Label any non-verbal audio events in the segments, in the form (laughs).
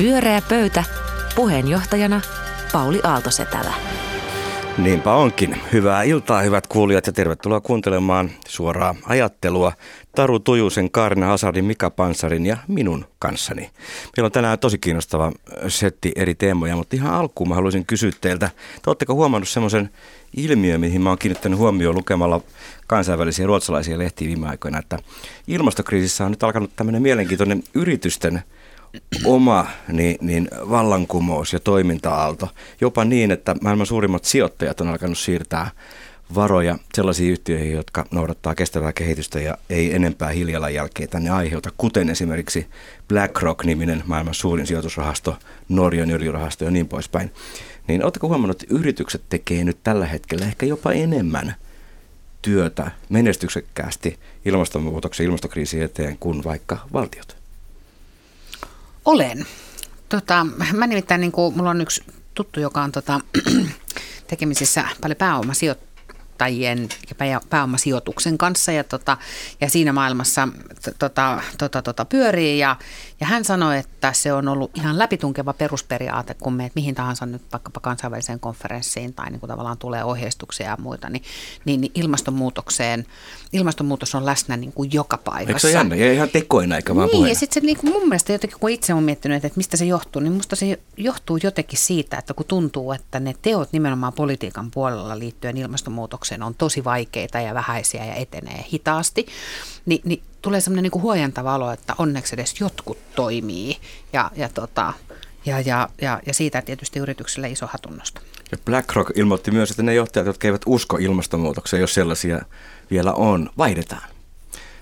Pyöreä pöytä. Puheenjohtajana Pauli Aaltosetälä. Niinpä onkin. Hyvää iltaa, hyvät kuulijat, ja tervetuloa kuuntelemaan suoraa ajattelua Taru Tujusen, Kaarina Hasarin, Mika Pansarin ja minun kanssani. Meillä on tänään tosi kiinnostava setti eri teemoja, mutta ihan alkuun mä haluaisin kysyä teiltä, te oletteko huomannut semmoisen ilmiön, mihin mä oon kiinnittänyt huomioon lukemalla kansainvälisiä ruotsalaisia lehtiä viime aikoina, että ilmastokriisissä on nyt alkanut tämmöinen mielenkiintoinen yritysten oma niin, niin vallankumous ja toiminta-aalto. Jopa niin, että maailman suurimmat sijoittajat on alkanut siirtää varoja sellaisiin yhtiöihin, jotka noudattaa kestävää kehitystä ja ei enempää hiilijalanjälkeä tänne aiheuta, kuten esimerkiksi BlackRock-niminen maailman suurin sijoitusrahasto, Norjan öljyrahasto ja niin poispäin. Niin oletteko huomannut, että yritykset tekee nyt tällä hetkellä ehkä jopa enemmän työtä menestyksekkäästi ilmastonmuutoksen ilmastokriisin eteen kuin vaikka valtiot? Olen. Tota, mä nimittäin, niin kuin, mulla on yksi tuttu, joka on tota, (clears throat) tekemisissä paljon pääomasijoittajia sijoittajien ja pääomasijoituksen kanssa ja, tota, ja siinä maailmassa tota, tota, tota, pyörii ja, ja hän sanoi, että se on ollut ihan läpitunkeva perusperiaate, kun meet mihin tahansa nyt vaikkapa kansainväliseen konferenssiin tai niin kuin tavallaan tulee ohjeistuksia ja muita, niin, niin, niin ilmastonmuutokseen, ilmastonmuutos on läsnä niin kuin joka paikassa. Eikö se jännä? Ja ihan tekoina eikä vaan Niin, puheena. ja sitten se niin kuin mun mielestä jotenkin, kun itse olen miettinyt, että mistä se johtuu, niin musta se johtuu jotenkin siitä, että kun tuntuu, että ne teot nimenomaan politiikan puolella liittyen ilmastonmuutokseen on tosi vaikeita ja vähäisiä ja etenee hitaasti, niin, niin tulee semmoinen niin huojentava olo, että onneksi edes jotkut toimii ja, ja, tota, ja, ja, ja, ja siitä tietysti yritykselle iso hatunnosto. Ja BlackRock ilmoitti myös, että ne johtajat, jotka eivät usko ilmastonmuutokseen, jos sellaisia vielä on, vaihdetaan.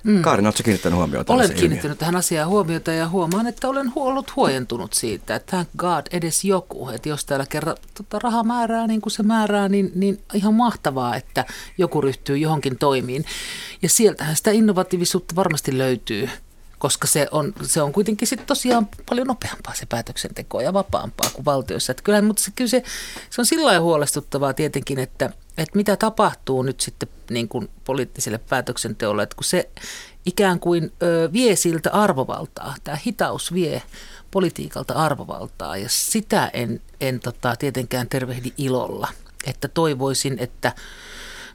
Mm. Kaarin, oletko kiinnittänyt huomiota? Olen kiinnittänyt ilmiö? tähän asiaan huomiota ja huomaan, että olen ollut huojentunut siitä, että thank God edes joku. Että jos täällä kerran tota, raha määrää niin kuin se määrää, niin, niin ihan mahtavaa, että joku ryhtyy johonkin toimiin. Ja sieltähän sitä innovatiivisuutta varmasti löytyy koska se on, se on kuitenkin sitten tosiaan paljon nopeampaa se päätöksenteko ja vapaampaa kuin valtioissa. Että kyllä, mutta se, kyllä se, se on sillä lailla huolestuttavaa tietenkin, että, että mitä tapahtuu nyt sitten niin kuin poliittiselle päätöksenteolle, että kun se ikään kuin ö, vie siltä arvovaltaa, tämä hitaus vie politiikalta arvovaltaa ja sitä en, en tota, tietenkään tervehdi ilolla. Että toivoisin, että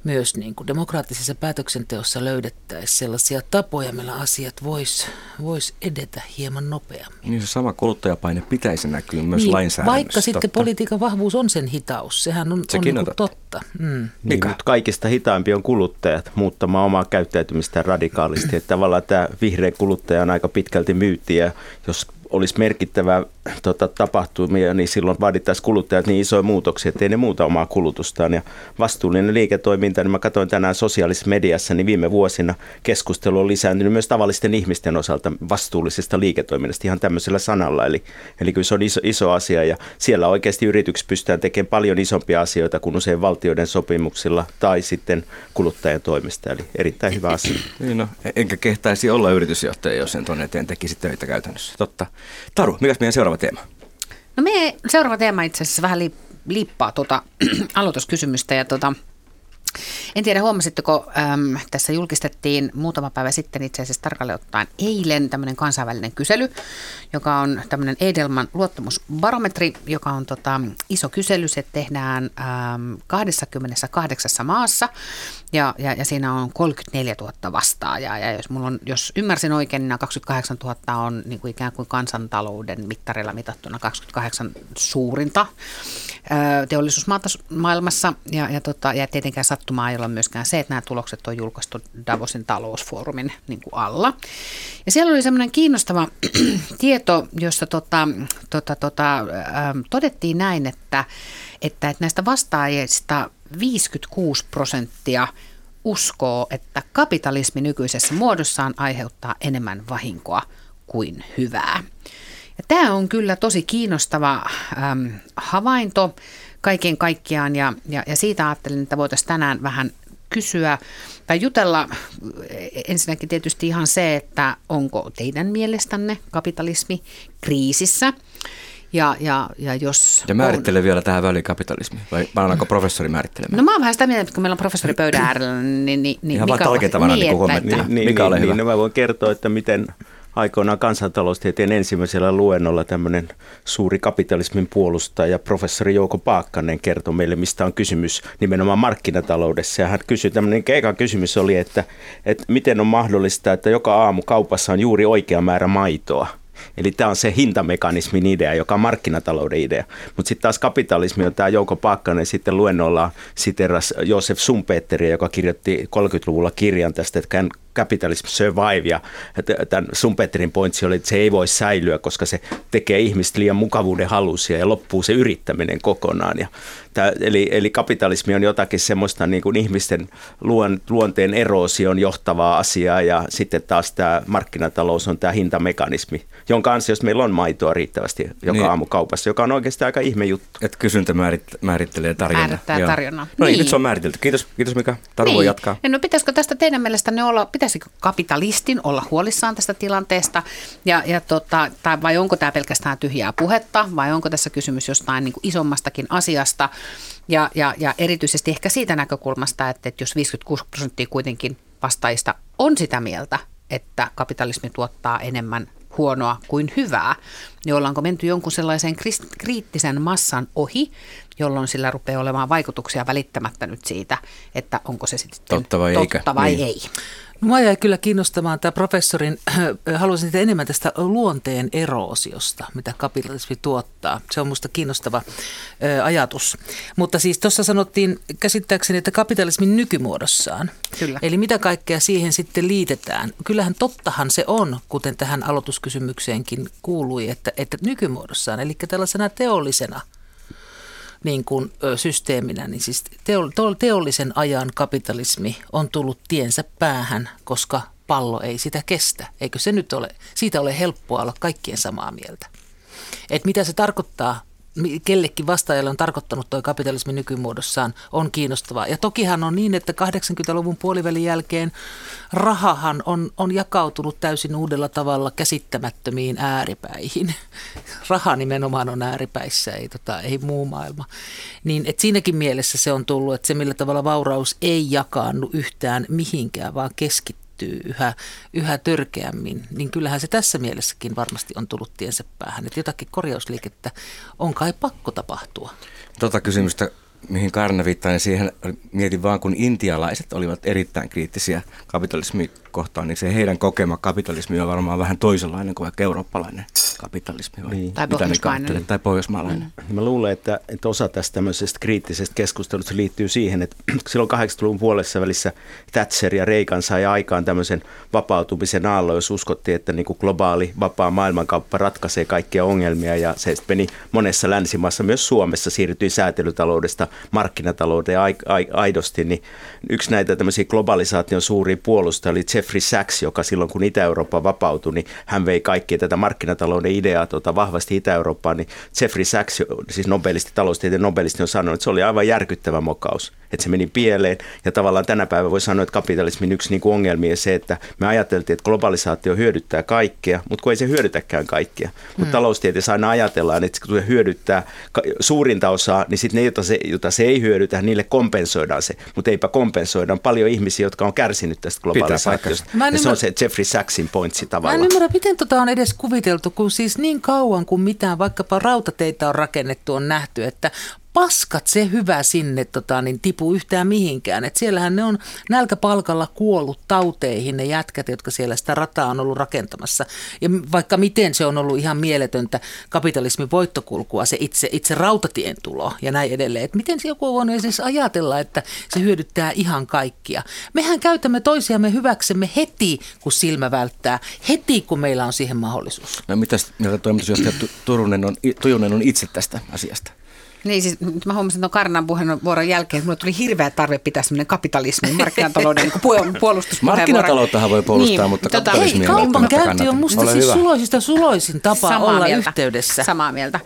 myös niin kuin demokraattisessa päätöksenteossa löydettäisiin sellaisia tapoja, millä asiat vois, vois edetä hieman nopeammin. Niin se sama kuluttajapaine pitäisi näkyä myös niin, lainsäädännössä. Vaikka sitten totta. politiikan vahvuus on sen hitaus, sehän on, Sekin on, niin totta. Mm. Niin, mutta kaikista hitaampi on kuluttajat muuttamaan omaa käyttäytymistä radikaalisti. Että tavallaan tämä vihreä kuluttaja on aika pitkälti myytti ja jos olisi merkittävää tota, tapahtumia, niin silloin vaadittaisiin kuluttajat niin isoja muutoksia, että ei ne muuta omaa kulutustaan. Ja vastuullinen liiketoiminta, niin mä katsoin tänään sosiaalisessa mediassa, niin viime vuosina keskustelu on lisääntynyt myös tavallisten ihmisten osalta vastuullisesta liiketoiminnasta ihan tämmöisellä sanalla. Eli, eli kyllä se on iso, iso asia ja siellä oikeasti yrityksessä pystytään tekemään paljon isompia asioita kuin usein valtioiden sopimuksilla tai sitten kuluttajan toimesta. Eli erittäin hyvä asia. Niin no, enkä kehtaisi olla yritysjohtaja, jos sen tuonne eteen tekisi töitä käytännössä. Totta. Taru, mikä meidän seuraava teema? No me seuraava teema itse asiassa vähän li, liippaa tuota (clears throat) aloituskysymystä ja tuota, en tiedä, huomasitteko, äm, tässä julkistettiin muutama päivä sitten itse asiassa tarkalleen ottaen eilen tämmöinen kansainvälinen kysely, joka on tämmöinen Edelman luottamusbarometri, joka on tota, iso kysely. Se tehdään äm, 28 maassa ja, ja, ja siinä on 34 000 vastaajaa. Ja jos, mulla on, jos ymmärsin oikein, niin 28 000 on niin kuin ikään kuin kansantalouden mittarilla mitattuna 28 suurinta teollisuusmaata maailmassa. Ja, ja, tota, ja tietenkään sattumaa ei ole myöskään se, että nämä tulokset on julkaistu Davosin talousfoorumin niin kuin alla. Ja siellä oli semmoinen kiinnostava (clears throat) tieto, jossa tota, tota, tota, äh, todettiin näin, että, että, että näistä vastaajista 56 prosenttia uskoo, että kapitalismi nykyisessä muodossaan aiheuttaa enemmän vahinkoa kuin hyvää. Ja tämä on kyllä tosi kiinnostava ähm, havainto kaiken kaikkiaan ja, ja, ja siitä ajattelin, että voitaisiin tänään vähän kysyä tai jutella. Ensinnäkin tietysti ihan se, että onko teidän mielestänne kapitalismi kriisissä? Ja, ja, ja jos ja määrittele on... vielä tähän väliin kapitalismi, vai annanko professori määrittelemään? No mä oon vähän sitä mieltä, että kun meillä on professori pöydän äärellä, niin, niin, niin Ihan Mika, vaan talkentavana niin, niin, että, niin, niin, mikä niin, niin, niin, no mä voin kertoa, että miten aikoinaan kansantaloustieteen ensimmäisellä luennolla tämmöinen suuri kapitalismin puolustaja, professori Jouko Paakkanen kertoi meille, mistä on kysymys nimenomaan markkinataloudessa. Ja hän kysyi, tämmöinen eka kysymys oli, että, että miten on mahdollista, että joka aamu kaupassa on juuri oikea määrä maitoa – Eli tämä on se hintamekanismin idea, joka on markkinatalouden idea. Mutta sitten taas kapitalismi on tämä Jouko Paakkanen sitten luennolla siteras Josef Sumpeteria, joka kirjoitti 30-luvulla kirjan tästä, että capitalism survive ja tämän Sumpeterin pointsi oli, että se ei voi säilyä, koska se tekee ihmistä liian mukavuuden halusia ja loppuu se yrittäminen kokonaan. Ja tämä, eli, eli kapitalismi on jotakin semmoista niin kuin ihmisten luon, luonteen eroosion johtavaa asiaa ja sitten taas tämä markkinatalous on tämä hintamekanismi, jonka ansiosta meillä on maitoa riittävästi joka niin. aamu kaupassa, joka on oikeastaan aika ihme juttu. Että kysyntä määrit, määrittelee tarjonnan. Määrittää tarjonnan. No niin, niin, nyt se on määritelty. Kiitos, kiitos Mika. Taru niin. voi jatkaa. No pitäisikö tästä teidän mielestänne olla, pitäisikö kapitalistin olla huolissaan tästä tilanteesta ja, ja tota, tai vai onko tämä pelkästään tyhjää puhetta vai onko tässä kysymys jostain niin kuin isommastakin asiasta ja, ja, ja erityisesti ehkä siitä näkökulmasta, että, että jos 56 prosenttia kuitenkin vastaajista on sitä mieltä, että kapitalismi tuottaa enemmän huonoa kuin hyvää, niin ollaanko menty jonkun sellaisen kriittisen massan ohi, jolloin sillä rupeaa olemaan vaikutuksia välittämättä nyt siitä, että onko se sitten totta vai, totta eikä. vai niin. ei. Mua jäi kyllä kiinnostamaan tämä professorin, (clears throat) haluaisin sitä enemmän tästä luonteen eroosiosta, mitä kapitalismi tuottaa. Se on minusta kiinnostava ajatus. Mutta siis tuossa sanottiin käsittääkseni, että kapitalismin nykymuodossaan. Kyllä. Eli mitä kaikkea siihen sitten liitetään. Kyllähän tottahan se on, kuten tähän aloituskysymykseenkin kuului, että, että nykymuodossaan, eli tällaisena teollisena – niin kuin, systeeminä, niin siis teollisen ajan kapitalismi on tullut tiensä päähän, koska pallo ei sitä kestä. Eikö se nyt ole, siitä ole helppoa olla kaikkien samaa mieltä. Et mitä se tarkoittaa kellekin vastaajalle on tarkoittanut tuo kapitalismi nykymuodossaan, on kiinnostavaa. Ja tokihan on niin, että 80-luvun puolivälin jälkeen rahahan on, on jakautunut täysin uudella tavalla käsittämättömiin ääripäihin. (laughs) Raha nimenomaan on ääripäissä, ei, tota, ei muu maailma. Niin, et siinäkin mielessä se on tullut, että se millä tavalla vauraus ei jakaannu yhtään mihinkään, vaan keskittyy kehittyy yhä, yhä törkeämmin, niin kyllähän se tässä mielessäkin varmasti on tullut tiensä päähän. Että jotakin korjausliikettä on kai pakko tapahtua. Tota kysymystä mihin Karna viittaa, niin siihen mietin vaan, kun intialaiset olivat erittäin kriittisiä kapitalismi kohtaan, niin se heidän kokema kapitalismi on varmaan vähän toisenlainen kuin vaikka eurooppalainen kapitalismi. Vai niin. Tai pohjoismainen. Tai pohjoismaalainen. Mm. Mä luulen, että, että osa tästä tämmöisestä kriittisestä keskustelusta liittyy siihen, että (clears throat) silloin 80-luvun puolessa välissä Thatcher ja Reagan sai aikaan tämmöisen vapautumisen aallon, jos uskottiin, että niin kuin globaali vapaa maailmankauppa ratkaisee kaikkia ongelmia ja se meni monessa länsimaassa, myös Suomessa siirtyi säätelytaloudesta markkinatalouteen aidosti, niin yksi näitä tämmöisiä globalisaation suuria puolustajia oli Jeffrey Sachs, joka silloin kun Itä-Eurooppa vapautui, niin hän vei kaikkia tätä markkinatalouden ideaa tuota, vahvasti Itä-Eurooppaan, niin Jeffrey Sachs, siis nobelisti, taloustieteen nobelisti on sanonut, että se oli aivan järkyttävä mokaus, että se meni pieleen ja tavallaan tänä päivänä voi sanoa, että kapitalismin yksi niin kuin ongelmia se, että me ajateltiin, että globalisaatio hyödyttää kaikkea, mutta kun ei se hyödytäkään kaikkea. Mutta hmm. taloustieteessä aina ajatellaan, että kun se hyödyttää suurinta osaa, niin sitten ne, jota se, jota se ei hyödytä, niille kompensoidaan se. Mutta eipä kompensoida. On paljon ihmisiä, jotka on kärsinyt tästä globalisaatiosta. Ja ymmärrä, se on se Jeffrey Sachsin pointsi tavallaan. Mä en ymmärrä, miten tota on edes kuviteltu, kun siis niin kauan kuin mitään vaikkapa rautateitä on rakennettu, on nähty, että paskat se hyvä sinne tota, niin tipu yhtään mihinkään. Et siellähän ne on nälkäpalkalla kuollut tauteihin ne jätkät, jotka siellä sitä rataa on ollut rakentamassa. Ja vaikka miten se on ollut ihan mieletöntä kapitalismin voittokulkua, se itse, itse rautatien tulo ja näin edelleen. Et miten se joku on siis ajatella, että se hyödyttää ihan kaikkia. Mehän käytämme toisiamme hyväksemme heti, kun silmä välttää, heti kun meillä on siihen mahdollisuus. No mitäs mieltä toimitusjohtaja Turunen on, Tujunen on itse tästä asiasta? Niin siis mä huomasin tuon Karnan puheenvuoron jälkeen, että mulle tuli hirveä tarve pitää semmoinen kapitalismin, markkinatalouden (laughs) niin puolustuspuheenvuoro. Markkinatalouttahan voi puolustaa, niin, mutta tota, kapitalismia ei Kaupan käynti on musta siis suloisista suloisin tapa Samaa olla mieltä. yhteydessä. Samaa mieltä.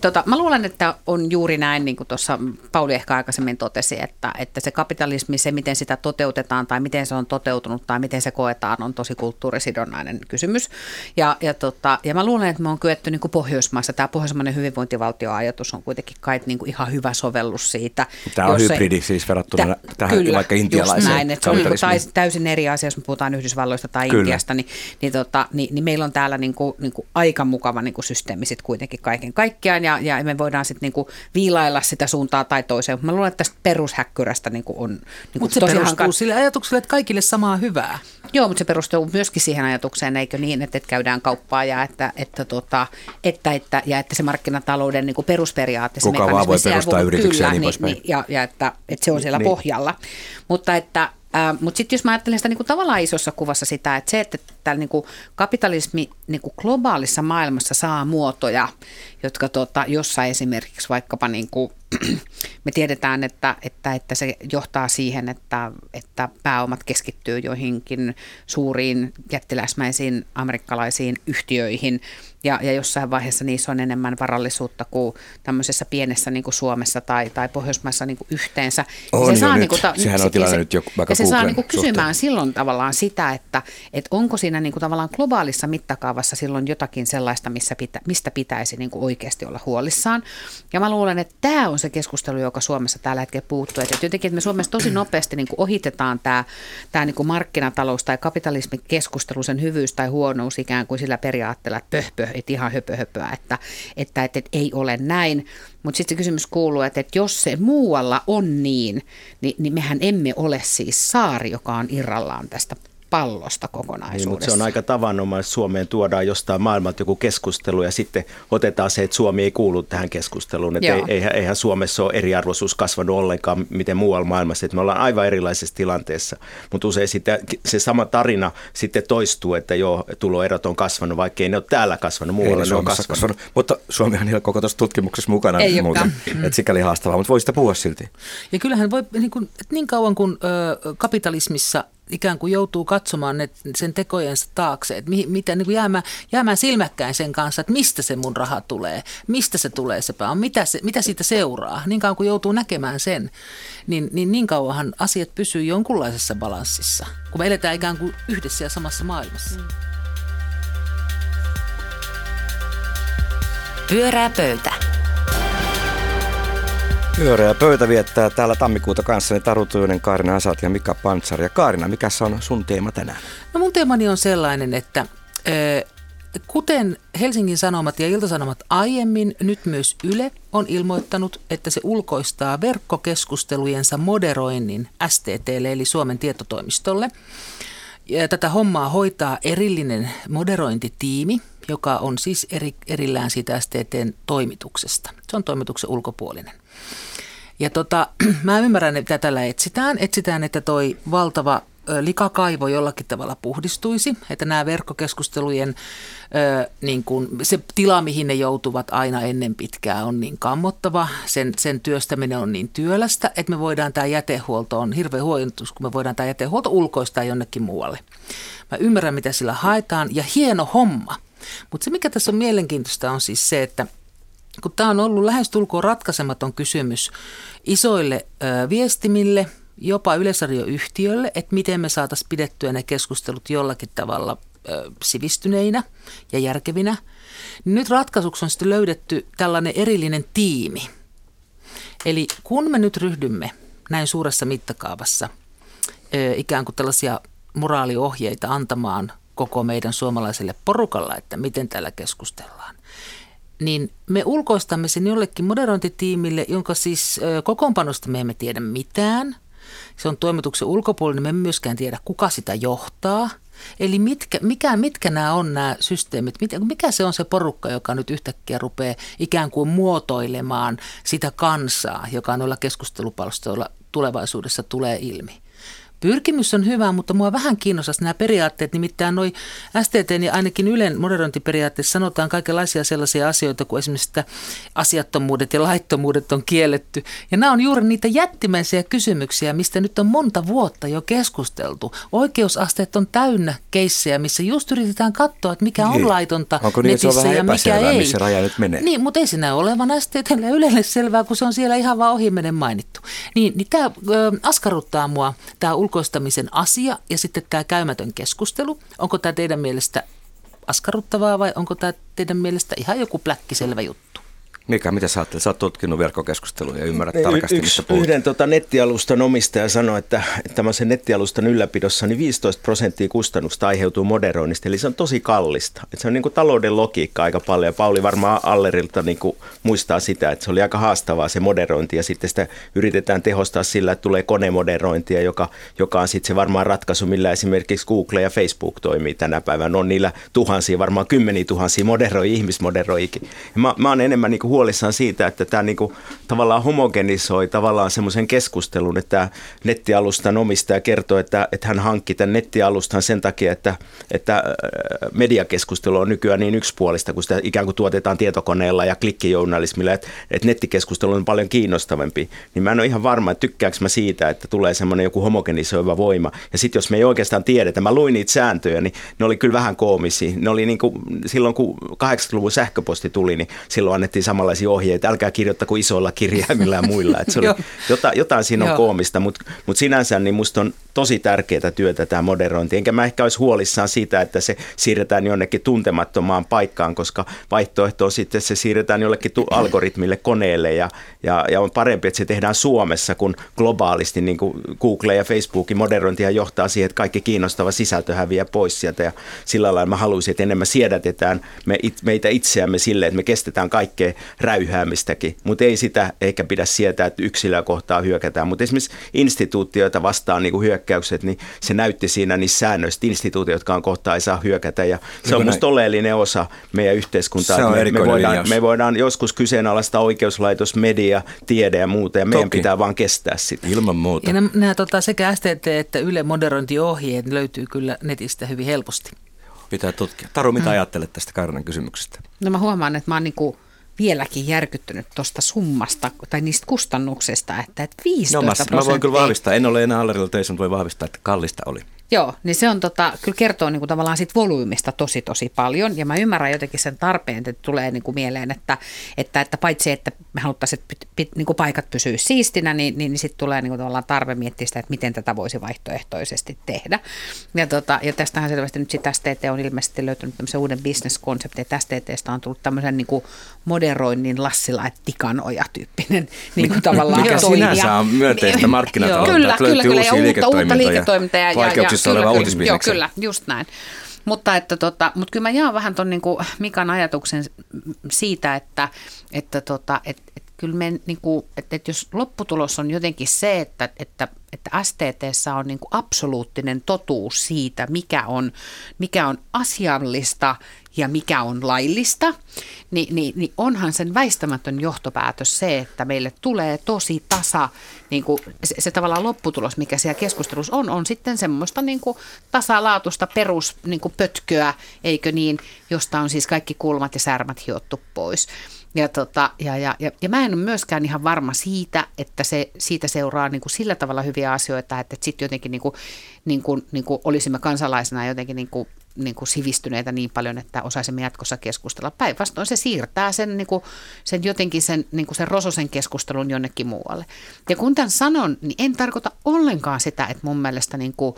Tota, mä luulen, että on juuri näin, niin kuin tuossa Pauli ehkä aikaisemmin totesi, että, että se kapitalismi, se miten sitä toteutetaan tai miten se on toteutunut tai miten se koetaan, on tosi kulttuurisidonnainen kysymys. Ja, ja, tota, ja mä luulen, että me on kyetty niin kuin Pohjoismaissa, tämä pohjoismainen hyvinvointivaltioajatus on kuitenkin kai kai niin kuin ihan hyvä sovellus siitä. Tämä on jos hybridi siis verrattuna Tä- tähän kyllä, vaikka intialaiseen just näin, että se on niin kuin tais- täysin eri asia, jos me puhutaan Yhdysvalloista tai Kyllä. Intiasta, niin, niin, tota, niin, niin meillä on täällä niin kuin, niin kuin aika mukava niin kuin systeemi sit kuitenkin kaiken kaikkiaan, ja, ja me voidaan sitten niin kuin viilailla sitä suuntaan tai toiseen. Mä luulen, että tästä perushäkkyrästä niin kuin on niin kuin Mutta se tosi perustuu sille ajatukselle, että kaikille samaa hyvää. Joo, mutta se perustuu myöskin siihen ajatukseen, eikö niin, että, että käydään kauppaa ja että, että, tota, että, että, ja että se markkinatalouden niin perusperiaate, se Kuka vaan voi perustaa ja kyllä, niin niin, niin, ja, ja että, että se on siellä Niin. pohjalla. Mutta että Äh, mutta sitten jos mä ajattelen sitä niin kuin tavallaan isossa kuvassa sitä, että se, että täällä niin kuin kapitalismi niin kuin globaalissa maailmassa saa muotoja, jotka tota, jossa esimerkiksi vaikkapa niin kuin, (clears throat) me tiedetään, että, että, että se johtaa siihen, että, että pääomat keskittyy joihinkin suuriin jättiläismäisiin amerikkalaisiin yhtiöihin ja, ja jossain vaiheessa niissä on enemmän varallisuutta kuin tämmöisessä pienessä niin kuin Suomessa tai, tai Pohjoismaissa niin kuin yhteensä. On jo nyt. niin kuin ta- Sehän on tilanne se- nyt jo vaikka Ja se saa Googlen niin kuin kysymään suhteen. silloin tavallaan sitä, että, että onko siinä niin kuin tavallaan globaalissa mittakaavassa silloin jotakin sellaista, missä pitä, mistä pitäisi niin kuin oikeasti olla huolissaan. Ja mä luulen, että tämä on se keskustelu, joka Suomessa tällä hetkellä puuttuu. Että jotenkin, että me Suomessa tosi nopeasti niin kuin ohitetaan tämä, tämä niin kuin markkinatalous tai kapitalismin keskustelu, sen hyvyys tai huonous ikään kuin sillä periaatteella, että pöh, pöh, että ihan höpö, höpöä, että, että, että, että ei ole näin. Mutta sitten se kysymys kuuluu, että, että jos se muualla on niin, niin, niin mehän emme ole siis saari, joka on irrallaan tästä pallosta kokonaisuudessa. Niin, mutta se on aika tavanomaista. Suomeen tuodaan jostain maailmalta joku keskustelu ja sitten otetaan se, että Suomi ei kuulu tähän keskusteluun. Että ei, eihän, eihän Suomessa ole eriarvoisuus kasvanut ollenkaan, miten muualla maailmassa. Että me ollaan aivan erilaisessa tilanteessa. Mutta usein sitä, se sama tarina sitten toistuu, että joo, tuloerot on kasvanut, vaikka ei ne ole täällä kasvanut, Ei muualla ne ne on kasvanut. kasvanut. Mutta Suomihan ei ole koko tuossa tutkimuksessa mukana Ei muuten. Että sikäli haastavaa, mutta voi sitä puhua silti. Ja kyllähän voi, niin, kuin, niin kauan kuin ö, kapitalismissa ikään kuin joutuu katsomaan ne, sen tekojensa taakse, että mi, mitä, niin kuin jäämään, jäämään silmäkkäin sen kanssa, että mistä se mun raha tulee, mistä se tulee se pääoma, mitä, se, mitä siitä seuraa, niin kauan kuin joutuu näkemään sen, niin niin, niin kauanhan asiat pysyy jonkunlaisessa balanssissa, kun me eletään ikään kuin yhdessä ja samassa maailmassa. Pyörää pöytä. Pyöreä pöytä viettää täällä tammikuuta kanssani Taru Tujunen, Kaarina Asat ja Mika Pantsari. Ja Kaarina, mikä on sun teema tänään? No mun teemani on sellainen, että kuten Helsingin Sanomat ja Iltasanomat aiemmin, nyt myös Yle on ilmoittanut, että se ulkoistaa verkkokeskustelujensa moderoinnin STTlle eli Suomen tietotoimistolle. Ja tätä hommaa hoitaa erillinen moderointitiimi, joka on siis eri, erillään siitä STTn toimituksesta. Se on toimituksen ulkopuolinen. Ja tota, (clears throat) mä ymmärrän, että tällä etsitään. Etsitään, että toi valtava likakaivo jollakin tavalla puhdistuisi, että nämä verkkokeskustelujen ö, niin kun, se tila, mihin ne joutuvat aina ennen pitkää, on niin kammottava. Sen, sen työstäminen on niin työlästä, että me voidaan tämä jätehuolto, on hirveä huojentus, kun me voidaan tämä jätehuolto ulkoistaa jonnekin muualle. Mä ymmärrän, mitä sillä haetaan, ja hieno homma. Mutta se, mikä tässä on mielenkiintoista, on siis se, että kun tämä on ollut lähestulkoon ratkaisematon kysymys isoille ö, viestimille, jopa yleisradioyhtiölle, että miten me saataisiin pidettyä ne keskustelut jollakin tavalla ö, sivistyneinä ja järkevinä. Nyt ratkaisuksi on sitten löydetty tällainen erillinen tiimi. Eli kun me nyt ryhdymme näin suuressa mittakaavassa ö, ikään kuin tällaisia moraaliohjeita antamaan koko meidän suomalaiselle porukalla, että miten täällä keskustellaan, niin me ulkoistamme sen jollekin moderointitiimille, jonka siis kokoonpanosta me emme tiedä mitään. Se on toimituksen ulkopuolinen, me emme myöskään tiedä, kuka sitä johtaa. Eli mitkä, mikä, mitkä nämä on nämä systeemit, mit- mikä se on se porukka, joka nyt yhtäkkiä rupeaa ikään kuin muotoilemaan sitä kansaa, joka noilla keskustelupalstoilla tulevaisuudessa tulee ilmi. Pyrkimys on hyvä, mutta mua vähän kiinnostaisi nämä periaatteet, nimittäin noi STT ja ainakin Ylen moderointiperiaatteessa sanotaan kaikenlaisia sellaisia asioita, kuin esimerkiksi että asiattomuudet ja laittomuudet on kielletty. Ja nämä on juuri niitä jättimäisiä kysymyksiä, mistä nyt on monta vuotta jo keskusteltu. Oikeusasteet on täynnä keissejä, missä just yritetään katsoa, että mikä on Niin. laitonta Onko niin, on netissä vähän ja mikä ei. missä raja nyt menee? Niin, mutta ei se näy olevan STTlle ja Ylelle selvää, kun se on siellä ihan vaan ohimennen mainittu. Niin, niin tämä askarruttaa mua, tämä ulkoistamisen asia ja sitten tämä käymätön keskustelu. Onko tämä teidän mielestä askarruttavaa vai onko tämä teidän mielestä ihan joku pläkkiselvä juttu? Mika, mitä sä ajattelet? Sä oot tutkinut verkkokeskustelua ja ymmärrät Y- tarkasti, yksi, mistä puhut. Yhden tota, nettialustan omistaja sanoi, että, että tämmöisen nettialustan ylläpidossa niin 15 prosenttia kustannusta aiheutuu moderoinnista, eli se on tosi kallista. Et se on niin kuin talouden logiikka aika paljon, ja Pauli varmaan Allerilta niin kuin muistaa sitä, että se oli aika haastavaa se moderointi, ja sitten sitä yritetään tehostaa sillä, että tulee konemoderointia, joka, joka on sitten se varmaan ratkaisu, millä esimerkiksi Google ja Facebook toimii tänä päivänä. On niillä tuhansia, varmaan kymmeniä tuhansia moderoi, ihmismoderoikin. Ja mä, mä oon enemmän niin kuin huolissaan siitä, että tämä niin kuin tavallaan homogenisoi tavallaan semmoisen keskustelun, että nettialustan omistaja kertoo, että, että hän hankki tämän nettialustan sen takia, että, että äh, mediakeskustelu on nykyään niin yksipuolista, kun sitä ikään kuin tuotetaan tietokoneella ja klikkijournalismilla, että, että nettikeskustelu on paljon kiinnostavampi. Niin mä en ole ihan varma, että tykkääkö mä siitä, että tulee semmoinen joku homogenisoiva voima. Ja sitten jos me ei oikeastaan tiedetä, mä luin niitä sääntöjä, niin ne oli kyllä vähän koomisia. Ne oli niin kuin, silloin kun 80-luvun sähköposti tuli, niin silloin annettiin samanlaisia ohjeita, älkää kirjoittako isoilla kirjaimilla ja muilla. Että se oli, (laughs) jotain, jotain siinä on koomista, mutta mut sinänsä niin musta on tosi tärkeää työtä tämä moderointi. Enkä mä ehkä olisi huolissaan siitä, että se siirretään jonnekin tuntemattomaan paikkaan, koska vaihtoehto on sitten, että se siirretään jollekin tu- algoritmille, koneelle ja, ja, ja on parempi, että se tehdään Suomessa kuin globaalisti, niin kuin Google ja Facebookin moderointia johtaa siihen, että kaikki kiinnostava sisältö häviää pois sieltä. Ja sillä lailla mä haluaisin, että enemmän siedätetään me it, meitä itseämme sille, että me kestetään kaikkea räyhäämistäkin, mutta ei sitä eikä pidä sietää, että yksilöä kohtaa hyökätään, mutta esimerkiksi instituutioita vastaan niin kuin hyökkäykset, niin se näytti siinä niissä säännöistä, instituutioitkaan kohtaa ei saa hyökätä ja se on Niin musta oleellinen osa meidän yhteiskuntaa. Se on me, me, voidaan, linjaus. me voidaan joskus kyseenalaistaa oikeuslaitos, media, tiede ja muuta ja meidän Toki. pitää vaan kestää sitä. Ilman muuta. Ja nämä, nämä tota, sekä STT että Yle moderointiohjeet löytyy kyllä netistä hyvin helposti. Pitää tutkia. Taru, mitä ajattelet tästä Karinan kysymyksestä? No mä huomaan, että mä oon niinku vieläkin järkyttynyt tuosta summasta tai niistä kustannuksista, että, että 15 No, mä, mä voin kyllä vahvistaa. En ole enää Allerilla töissä, mutta voin vahvistaa, että kallista oli. Joo, niin se on tota, kyllä kertoo niin kuin tavallaan siitä volyymista tosi tosi paljon ja mä ymmärrän jotenkin sen tarpeen, että tulee niin kuin mieleen, että, että, että paitsi että me haluttaisiin, että pit, niin kuin paikat pysyy siistinä, niin, niin, niin sitten tulee niin kuin tavallaan tarve miettiä sitä, että miten tätä voisi vaihtoehtoisesti tehdä. Ja, tota, ja tästähän selvästi nyt sitten STT on ilmeisesti löytänyt tämmöisen uuden bisneskonseptin, että STTstä on tullut tämmöisen niin kuin moderoinnin Lassila et tikanoja tyyppinen (laughs) niin kuin tavallaan Mikä toimija. sinänsä on myönteistä Niin, markkinataloutta, Kyllä, kyllä, löytyy kyllä, ja uusia uutta, uutta liiketoimintoja, liiketoimintaa ja, ja, ja, olevaa kyllä, uutisbisneksen. Joo, kyllä, just näin. Mutta, että tota, mutta kyllä mä jaan vähän tuon niin Mikan ajatuksen siitä, että, että, tota, että, että kyllä me, niin kuin, että, että jos lopputulos on jotenkin se, että, että, että STTssä on niin kuin absoluuttinen totuus siitä, mikä on, mikä on asiallista ja mikä on laillista, niin, niin, niin onhan sen väistämätön johtopäätös se, että meille tulee tosi tasa, niin kuin se, se tavallaan lopputulos, mikä siellä keskustelussa on, on sitten semmoista niin kuin tasalaatusta perus niin pötköä, eikö niin, josta on siis kaikki kulmat ja särmät hiottu pois. Ja, tota, ja, ja, ja, ja mä en ole myöskään ihan varma siitä, että se, siitä seuraa niin kuin sillä tavalla hyviä asioita, että, että sitten jotenkin niin kuin, niin kuin, niin kuin olisimme kansalaisena jotenkin niin kuin, niin kuin sivistyneitä niin paljon, että osaisimme jatkossa keskustella. Päinvastoin se siirtää sen, niin kuin, sen jotenkin sen, niin kuin sen rososen keskustelun jonnekin muualle. Ja kun tämän sanon, niin en tarkoita ollenkaan sitä, että mun mielestä niin kuin,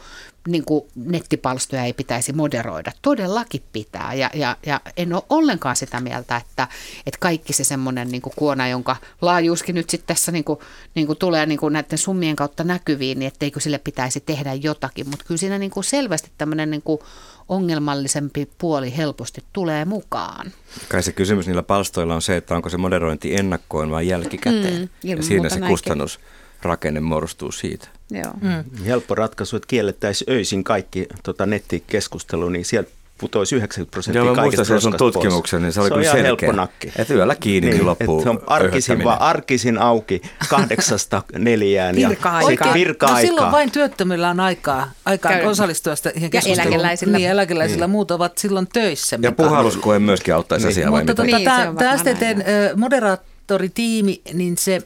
niin kuin nettipalstoja ei pitäisi moderoida. Todellakin pitää. Ja, ja, ja en ole ollenkaan sitä mieltä, että, että kaikki se semmoinen niin kuin kuona, jonka laajuuskin nyt sitten tässä niin kuin, niin kuin tulee niin kuin näiden summien kautta näkyviin, niin etteikö sille pitäisi tehdä jotakin. Mutta kyllä siinä niin kuin selvästi tämmöinen niin kuin ongelmallisempi puoli helposti tulee mukaan. Kai se kysymys niillä palstoilla on se, että onko se moderointi ennakkoon vai jälkikäteen. Mm, ja siinä se näinkin. kustannusrakenne muodostuu siitä. Joo. Mm. Helppo ratkaisu, että kiellettäisiin öisin kaikki tota, nettikeskustelu, niin sieltä putoisi 90 prosenttia Joo, mä kaikista muistan sen sun tutkimuksen, niin se oli se on kyllä ihan selkeä. helppo nakki. Että yöllä kiinni, niin, loppuu että se on arkisin, vaan arkisin auki kahdeksasta neljään. ja Virka-aika. virka-aikaa. No silloin vain työttömillä on aikaa, aikaa Käy- osallistua siihen Ja keskusteluun. eläkeläisillä. Niin, eläkeläisillä muut ovat silloin töissä. Ja puhalluskoe myöskin auttaisi Niin. asiaa vai Mutta mitä? tota, Niin, tämä STTn moderaattoritiimi, niin se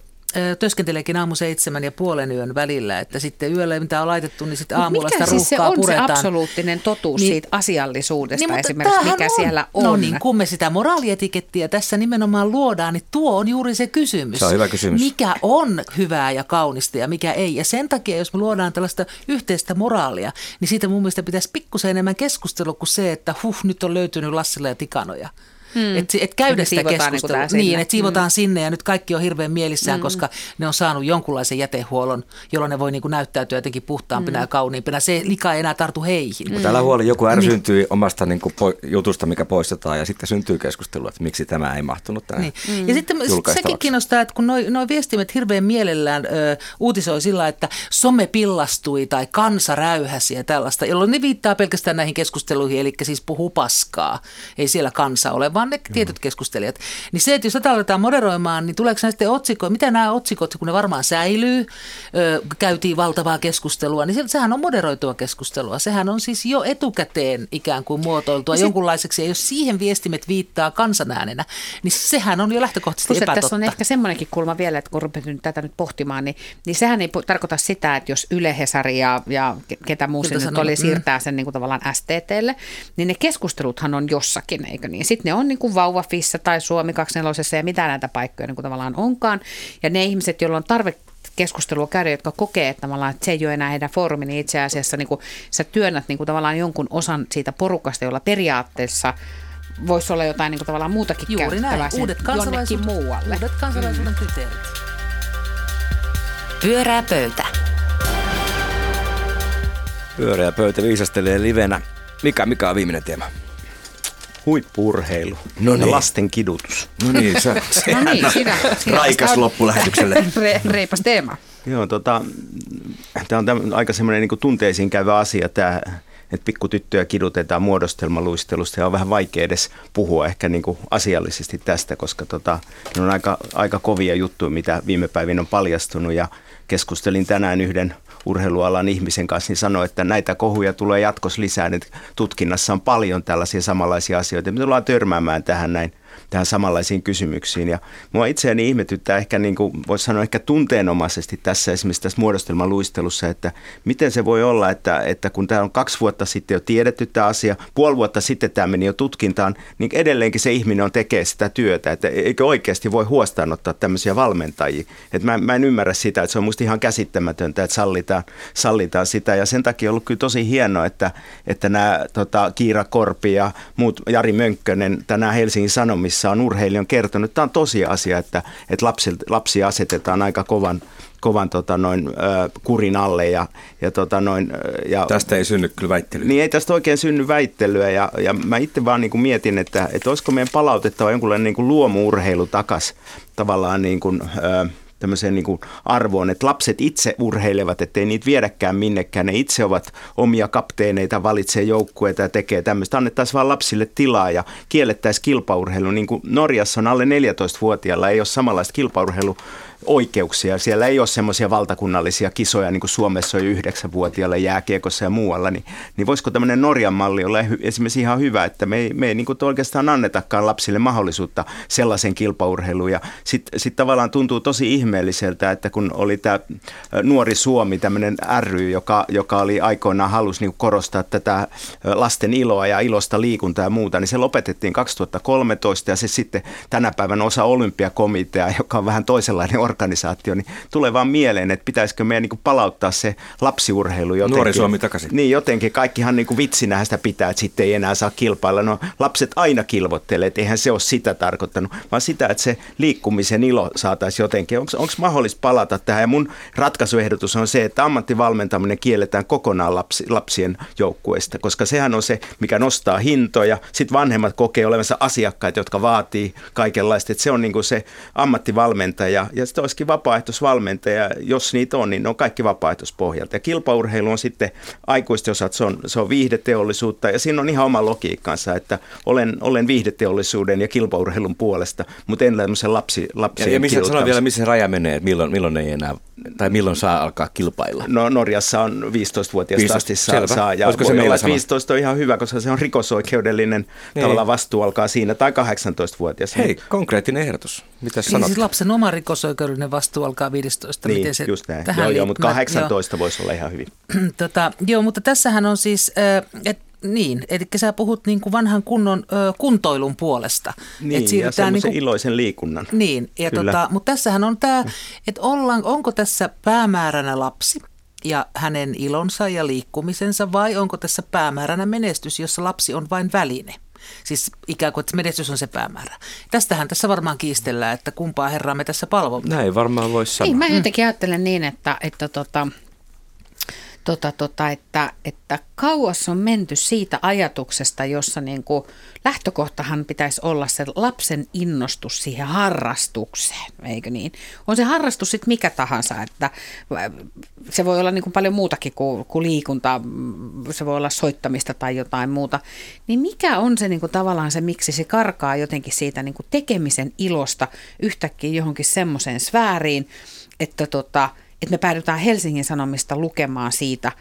työskenteleekin aamu seitsemän ja puolen yön välillä, että sitten yöllä mitä on laitettu, niin sitten aamulla mikä sitä siis se ruuhkaa on puretaan. se absoluuttinen totuus Niin- siitä asiallisuudesta Niin, mutta esimerkiksi, mikä siellä on? No niin, kun me sitä moraalietikettiä tässä nimenomaan luodaan, niin tuo on juuri se kysymys. Se on hyvä kysymys. Mikä on hyvää ja kaunista ja mikä ei. Ja sen takia, jos me luodaan tällaista yhteistä moraalia, niin siitä mun mielestä pitäisi pikkusen enemmän keskustelua kuin se, että huh, nyt on löytynyt Lassilla ja Tikanoja. Mm. Että et käydä Eli sitä niinku keskustelua. sinne. niin, että siivotaan mm. sinne ja nyt kaikki on hirveän mielissään, mm. koska ne on saanut jonkunlaisen jätehuollon, jolloin ne voi niin kuin näyttäytyä jotenkin puhtaampina mm. ja kauniimpina. Se lika ei enää tartu heihin. Mutta älä huoli, joku ärsyntyi niin. omasta niin kuin, po- jutusta, mikä poistetaan, ja sitten syntyy keskustelua, että miksi tämä ei mahtunut tänään Niin. Mm. Ja sitten sekin kiinnostaa, että kun nuo noi viestimet hirveän mielellään ö, uutisoi sillä, että some pillastui tai kansa räyhäsi ja tällaista, jolloin ne viittaa pelkästään näihin keskusteluihin, eli siis puhuu paskaa. Ei siellä kansa ole, vaan ne tietyt keskustelijat. Niin se, että jos tätä aletaan moderoimaan, niin tuleeko näistä otsikkoja, mitä nämä otsikot, kun ne varmaan säilyy, ö, käytiin valtavaa keskustelua, niin se- sehän on moderoitua keskustelua. Sehän on siis jo etukäteen ikään kuin muotoiltua jonkunlaiseksi, ja jos siihen viestimet viittaa kansanäänenä, niin sehän on jo lähtökohtaisesti Plus, epätotta. tässä on ehkä semmoinenkin kulma vielä, että kun rupeat nyt tätä nyt pohtimaan, niin, niin sehän ei tarkoita sitä, että jos Yle, Hesari ja, ja ke- ketä muu se nyt Ilta-Sanomat, oli mm. siirtää sen niin kuin tavallaan STTlle, niin ne keskusteluthan on jossakin, eikö niin? Sitten ne on niin kuin Vauvafissa tai Suomi 24 ja mitä näitä paikkoja niin kuin tavallaan onkaan. Ja ne ihmiset, joilla on tarve keskustelua käydä, jotka kokee, että, tavallaan, että se ei ole enää heidän foorumi, niin itse asiassa niin kuin, sä työnnät niin kuin tavallaan jonkun osan siitä porukasta, jolla periaatteessa voisi olla jotain niin kuin tavallaan muutakin Juuri käytettävää näin. Uudet jonnekin muualle. uudet kansalaisuuden kriteerit. Pyörää pöytä. Pyöreä pöytä viisastelee livenä. Mikä, mikä on viimeinen teema? Huippurheilu No ja niin. lasten kidutus. No niin, se, No niin, on siinä, siinä raikas loppulähetykselle. (laughs) Re, reipas teema. Joo, tota, tämä on täm- aika semmoinen niin tunteisiin käyvä asia tämä, että pikkutyttöjä kidutetaan muodostelmaluistelusta ja on vähän vaikea edes puhua ehkä niin kuin asiallisesti tästä, koska tota, ne on aika, aika kovia juttuja, mitä viime päivinä on paljastunut ja keskustelin tänään yhden urheilualan ihmisen kanssa, niin sanoi, että näitä kohuja tulee jatkossa lisää, että tutkinnassa on paljon tällaisia samanlaisia asioita. Me tullaan törmäämään tähän näin tähän samanlaisiin kysymyksiin. Ja mua itseäni ihmetyttää ehkä, niin kuin voisi sanoa ehkä tunteenomaisesti tässä esimerkiksi tässä muodostelmaluistelussa, että miten se voi olla, että, että kun tämä on kaksi vuotta sitten jo tiedetty tämä asia, puoli vuotta sitten tämä meni jo tutkintaan, niin edelleenkin se ihminen on tekee sitä työtä, että eikö oikeasti voi huostaanottaa tämmöisiä valmentajia. Että mä, mä en ymmärrä sitä, että se on musta ihan käsittämätöntä, että sallitaan, sallitaan sitä ja sen takia on ollut kyllä tosi hienoa, että, että nämä tota, Kiira Korpi ja muut, Jari Mönkkönen tänään Helsingin Sanomissa on urheilijan kertonut, että tämä on tosiasia, että, että lapsi, lapsia asetetaan aika kovan, kovan tota, noin, ö, kurin alle ja, ja, tota, noin, ja Tästä ei synny kyllä väittelyä. niin ei tästä oikein synny väittelyä ja, ja mä itse vaan niin kuin mietin, että, että olisiko meidän palautettava jonkunlainen niin kuin luomuurheilu takas tavallaan niin kuin, ö, tämmöiseen niin kuin arvoon, että lapset itse urheilevat, ettei niitä viedäkään minnekään. Ne itse ovat omia kapteeneita, valitsee joukkueita ja tekee tämmöistä. Annettaisiin vaan lapsille tilaa ja kiellettäisiin kilpaurheilu. Niin kuin Norjassa on alle 14-vuotiailla, ei ole samanlaista kilpaurheilu oikeuksia. Siellä ei ole semmoisia valtakunnallisia kisoja, niin kuin Suomessa on jo yhdeksänvuotiaille jääkiekossa ja muualla. Niin, niin voisiko tämmöinen Norjan malli olla esimerkiksi ihan hyvä, että me ei, me ei niin kuin oikeastaan annetakaan lapsille mahdollisuutta sellaisen kilpaurheiluun. Ja sitten sit tavallaan tuntuu tosi ihmeelliseltä, että kun oli tämä Nuori Suomi, tämmöinen ry, joka, joka oli aikoinaan halus niin korostaa tätä lasten iloa ja ilosta liikuntaa ja muuta, niin se lopetettiin 2013 ja se sitten tänä päivänä osa olympiakomitea, joka on vähän toisenlainen organisaatio, niin tulee vaan mieleen, että pitäisikö meidän niin kuin palauttaa se lapsiurheilu jotenkin. Nuori Suomi takaisin. Niin jotenkin, kaikkihan niin vitsinähän sitä pitää, että sitten ei enää saa kilpailla. No lapset aina kilvottelee, että eihän se ole sitä tarkoittanut, vaan sitä, että se liikkumisen ilo saataisiin jotenkin. Onko mahdollista palata tähän? Ja mun ratkaisuehdotus on se, että ammattivalmentaminen kielletään kokonaan lapsi, lapsien joukkueista, koska sehän on se, mikä nostaa hintoja. Sitten vanhemmat kokee olevansa asiakkaita, jotka vaatii kaikenlaista. Että se on niin kuin se ammattivalmentaja ja sitten olisikin vapaaehtoisvalmentaja. Jos niitä on, niin ne on kaikki vapaaehtoispohjalta. Ja kilpaurheilu on sitten aikuisten osat, se on, se on viihdeteollisuutta ja siinä on ihan oma logiikkansa, että olen, olen viihdeteollisuuden ja kilpaurheilun puolesta, mutta en tämmöisen lapsi, lapsien Ja, ja missä, sano vielä, missä se raja menee, että milloin, milloin ei enää, tai milloin saa alkaa kilpailla? No Norjassa on 15-vuotiaasta 15, asti saa, selvä. saa ja Olisiko se meillä olla, että sama? 15 on ihan hyvä, koska se on rikosoikeudellinen Niin. niin. tavallaan vastuu alkaa siinä, tai 18-vuotias. Hei, konkreettinen ehdotus. Mitä Niin sanot? siis lapsen oma rikosoikeudellinen vastuu alkaa 15. Niin, Miten se just näin. tähän Joo, joo, mutta Mä- 18 voisi olla ihan hyvin. Joo, (clears throat) tota, joo, mutta tässähän on siis, äh, et, niin, eli sä puhut niin kuin vanhan kunnon äh, kuntoilun puolesta. Niin, Et ja semmoisen niinku- iloisen liikunnan. Niin, ja Kyllä. tota, mutta tässähän on tämä, että onko tässä päämääränä lapsi ja hänen ilonsa ja liikkumisensa vai onko tässä päämääränä menestys, jossa lapsi on vain väline? Siis ikään kuin, että menestys on se päämäärä. Tästähän tässä varmaan kiistellään, että kumpaa herraa me tässä palvomme. Näin varmaan voisi sanoa. Ei, mä jotenkin ajattelen niin, että, että tota, tota, tota, että, että kauas on menty siitä ajatuksesta, jossa niin kuin lähtökohtahan pitäisi olla se lapsen innostus siihen harrastukseen, eikö niin? On se harrastus sitten mikä tahansa, että se voi olla niin kuin paljon muutakin kuin, kuin liikunta, se voi olla soittamista tai jotain muuta. Niin mikä on se niin kuin tavallaan se, miksi se karkaa jotenkin siitä niin kuin tekemisen ilosta yhtäkkiä johonkin semmoiseen sfääriin, että tota, että me päädytään Helsingin Sanomista lukemaan siitä,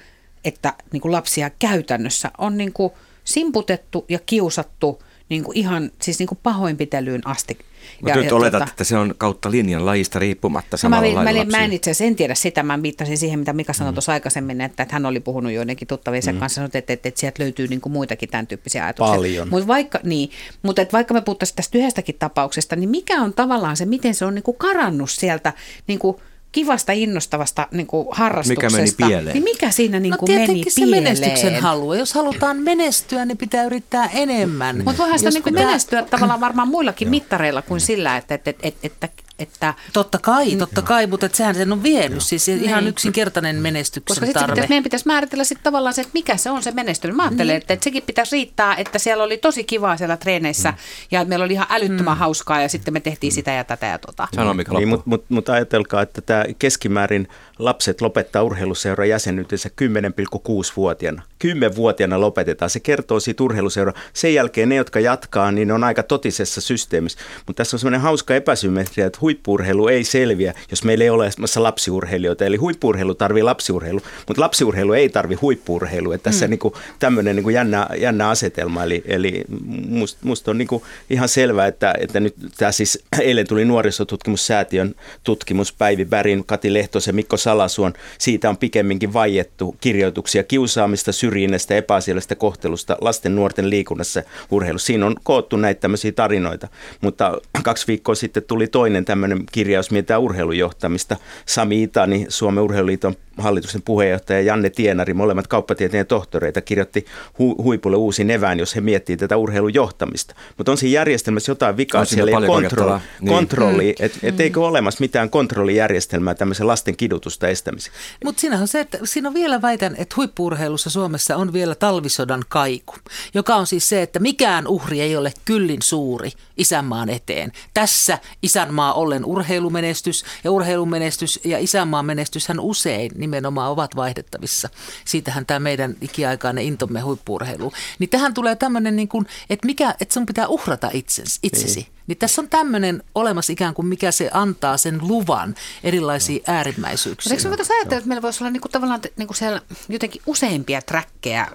että niin kuin lapsia käytännössä on niin kuin simputettu ja kiusattu niin kuin ihan siis niin kuin pahoinpitelyyn asti. Mutta ja, nyt ja, oletat, tota, että se on kautta linjan lajista riippumatta samalla mä, lailla mä, mä en itse asiassa en tiedä sitä, mä viittasin siihen, mitä Mika sanoi mm. tuossa aikaisemmin, että, että hän oli puhunut joidenkin tuttaviensa mm. kanssa, että, että, että, että sieltä löytyy niin kuin muitakin tämän tyyppisiä ajatuksia. Paljon. Mutta vaikka, niin, mutta että vaikka me puhuttaisiin tästä yhdestäkin tapauksesta, niin mikä on tavallaan se, miten se on niin kuin karannut sieltä niin kuin kivasta, innostavasta niin kuin harrastuksesta. Mikä meni pieleen? Niin mikä siinä niin kuin no, meni se pieleen? menestyksen halu. Jos halutaan menestyä, niin pitää yrittää enemmän. Mutta voihan sitä niin kuin pitää... menestyä tavallaan varmaan muillakin mittareilla kuin sillä, että, että, että, että että, totta kai, totta kai, mutta että sehän sen on vienyt. Siis niin. ihan yksinkertainen menestyksen Koska tarve. Pitäisi, meidän pitäisi määritellä sitten tavallaan se, että mikä se on se menestys. Mä ajattelen, niin. että, että sekin pitäisi riittää, että siellä oli tosi kivaa siellä treeneissä mm. ja meillä oli ihan älyttömän mm. hauskaa ja sitten me tehtiin mm. sitä ja tätä ja tota. Sano mikä niin, Mutta mut, mut ajatelkaa, että tämä keskimäärin lapset lopettaa urheiluseuran jäsenyytensä 10,6-vuotiaana. 10-vuotiaana lopetetaan. Se kertoo siitä urheiluseura. Sen jälkeen ne, jotka jatkaa, niin on aika totisessa systeemissä. Mutta tässä on semmoinen hauska epäsymmetria, että huippurheilu ei selviä, jos meillä ei ole olemassa lapsiurheilijoita. Eli huippurheilu tarvii lapsiurheilu, mutta lapsiurheilu ei tarvi huippurheilu. Että tässä mm. niinku tämmöinen niinku jännä, jännä asetelma. Eli, eli musta must on niinku ihan selvää, että, että nyt tämä siis (clears throat) eilen tuli nuorisotutkimussäätiön tutkimus Päivi Bärin, Kati Lehtosen, Mikko Salasuon. Siitä on pikemminkin vaiettu kirjoituksia kiusaamista, syrjinnästä, epäasiallisesta kohtelusta lasten nuorten liikunnassa urheilussa. Siinä on koottu näitä tämmöisiä tarinoita, mutta (clears throat) kaksi viikkoa sitten tuli toinen tämmöinen kirjaus, mietitään urheilujohtamista. Sami Itani, Suomen urheiluliiton hallituksen puheenjohtaja Janne Tienari, molemmat kauppatieteen tohtoreita, kirjoitti hu- huipulle uusi evään, jos he miettii tätä urheilujohtamista. Mutta on siinä järjestelmässä jotain vikaa, on siellä ei kontrolli, niin. kontrolli mm. että et eikö olemassa mitään kontrollijärjestelmää tämmöisen lasten kidutusta estämiseksi. Mutta siinä on se, että siinä on vielä väitän, että huippuurheilussa Suomessa on vielä talvisodan kaiku, joka on siis se, että mikään uhri ei ole kyllin suuri isänmaan eteen. Tässä isänmaa ollen urheilumenestys ja urheilumenestys ja isänmaan menestyshän usein nimenomaan ovat vaihdettavissa. Siitähän tämä meidän ikiaikainen intomme huippuurheilu. Niin tähän tulee tämmöinen, niin kuin, että, mikä, että sun pitää uhrata itsesi. itsesi. Niin. niin tässä on tämmöinen olemassa ikään kuin, mikä se antaa sen luvan erilaisiin no. äärimmäisyyksiin. Eikö me ajatella, että meillä voisi olla niin kuin, tavallaan niin kuin siellä jotenkin useimpia träkkejä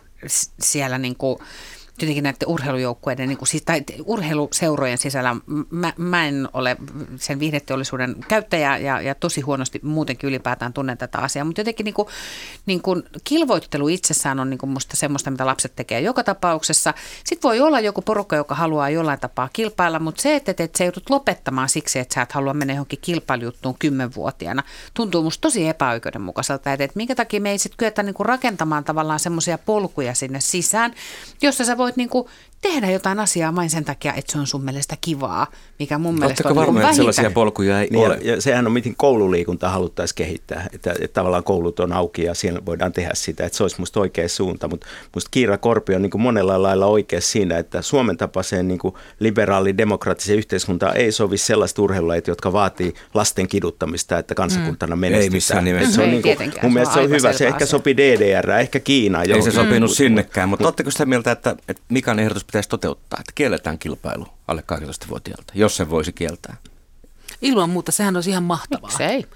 siellä niin kuin, jotenkin näiden urheilujoukkueiden niin kuin, tai urheiluseurojen sisällä, mä, mä en ole sen viihdeteollisuuden käyttäjä ja, ja tosi huonosti muutenkin ylipäätään tunnen tätä asiaa, mutta jotenkin niin kuin, niin kuin kilvoittelu itsessään on niin kuin musta semmoista, mitä lapset tekee joka tapauksessa. Sitten voi olla joku porukka, joka haluaa jollain tapaa kilpailla, mutta se, että, että sä joudut lopettamaan siksi, että sä et halua mennä johonkin kilpailujuttuun kymmenvuotiaana, tuntuu musta tosi epäoikeudenmukaiselta, että, että minkä takia me ei sitten kyetä niin kuin rakentamaan tavallaan semmoisia polkuja sinne sisään, jossa sä voit niin kuin tehdä jotain asiaa vain sen takia, että se on sun mielestä kivaa, mikä mun mielestä on varma, että sellaisia polkuja ei niin, ole? Ja, ja sehän on, miten koululiikunta haluttaisiin kehittää, että, että tavallaan koulut on auki ja siellä voidaan tehdä sitä, että se olisi musta oikea suunta, mutta musta Kiira Korpi on niin kuin monella lailla oikea siinä, että Suomen tapaiseen niin kuin liberaali demokraattiseen yhteiskuntaan ei sovi sellaista urheilulajit, jotka vaatii lasten kiduttamista, että kansakuntana mm. menestytään. Ei missään nimessä. Se on niin kuin, mun mielestä se on hyvä, se ehkä sopii DDR, ehkä Kiina. Ei se sopinut mm. sinnekään, mutta oletteko sitä mieltä, että, että Mikan ehdotus pitäisi toteuttaa, että kielletään kilpailu alle 18-vuotiaalta, jos se voisi kieltää? Ilman muuta, sehän olisi ihan mahtavaa. Miksei?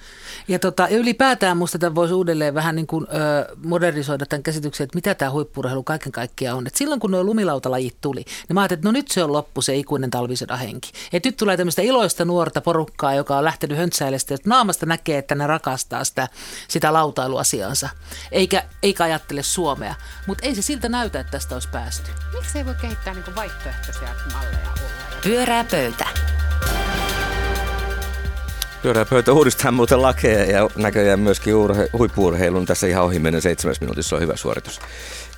Ja, tota, ja ylipäätään minusta tämän voisi uudelleen vähän niin kuin, ö, modernisoida tämän käsityksen, että mitä tämä huippurheilu kaiken kaikkiaan on. Et silloin kun nuo lumilautalajit tuli, niin mä ajattelin, että no nyt se on loppu se ikuinen talvisodan henki. Et nyt tulee tämmöistä iloista nuorta porukkaa, joka on lähtenyt höntsäilestä, että naamasta näkee, että ne rakastaa sitä, sitä lautailuasiansa, eikä, eikä ajattele Suomea. Mutta ei se siltä näytä, että tästä olisi päästy. Miksi ei voi kehittää niin vaihtoehtoisia malleja olla? Pyörää pöytä. Pyörää pöytä uudistaa muuten lakeja ja näköjään myöskin urhe, huippuurheilun tässä ihan ohi menen seitsemäs minuutissa on hyvä suoritus.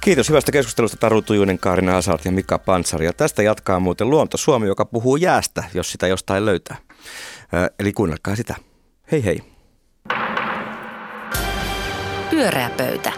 Kiitos hyvästä keskustelusta Taru Tujunen, Kaarina Hasart ja Mika Pantsari. Ja tästä jatkaa muuten Luonto Suomi, joka puhuu jäästä, jos sitä jostain löytää. Eli kuunnelkaa sitä. Hei hei. Pyöreä pöytä.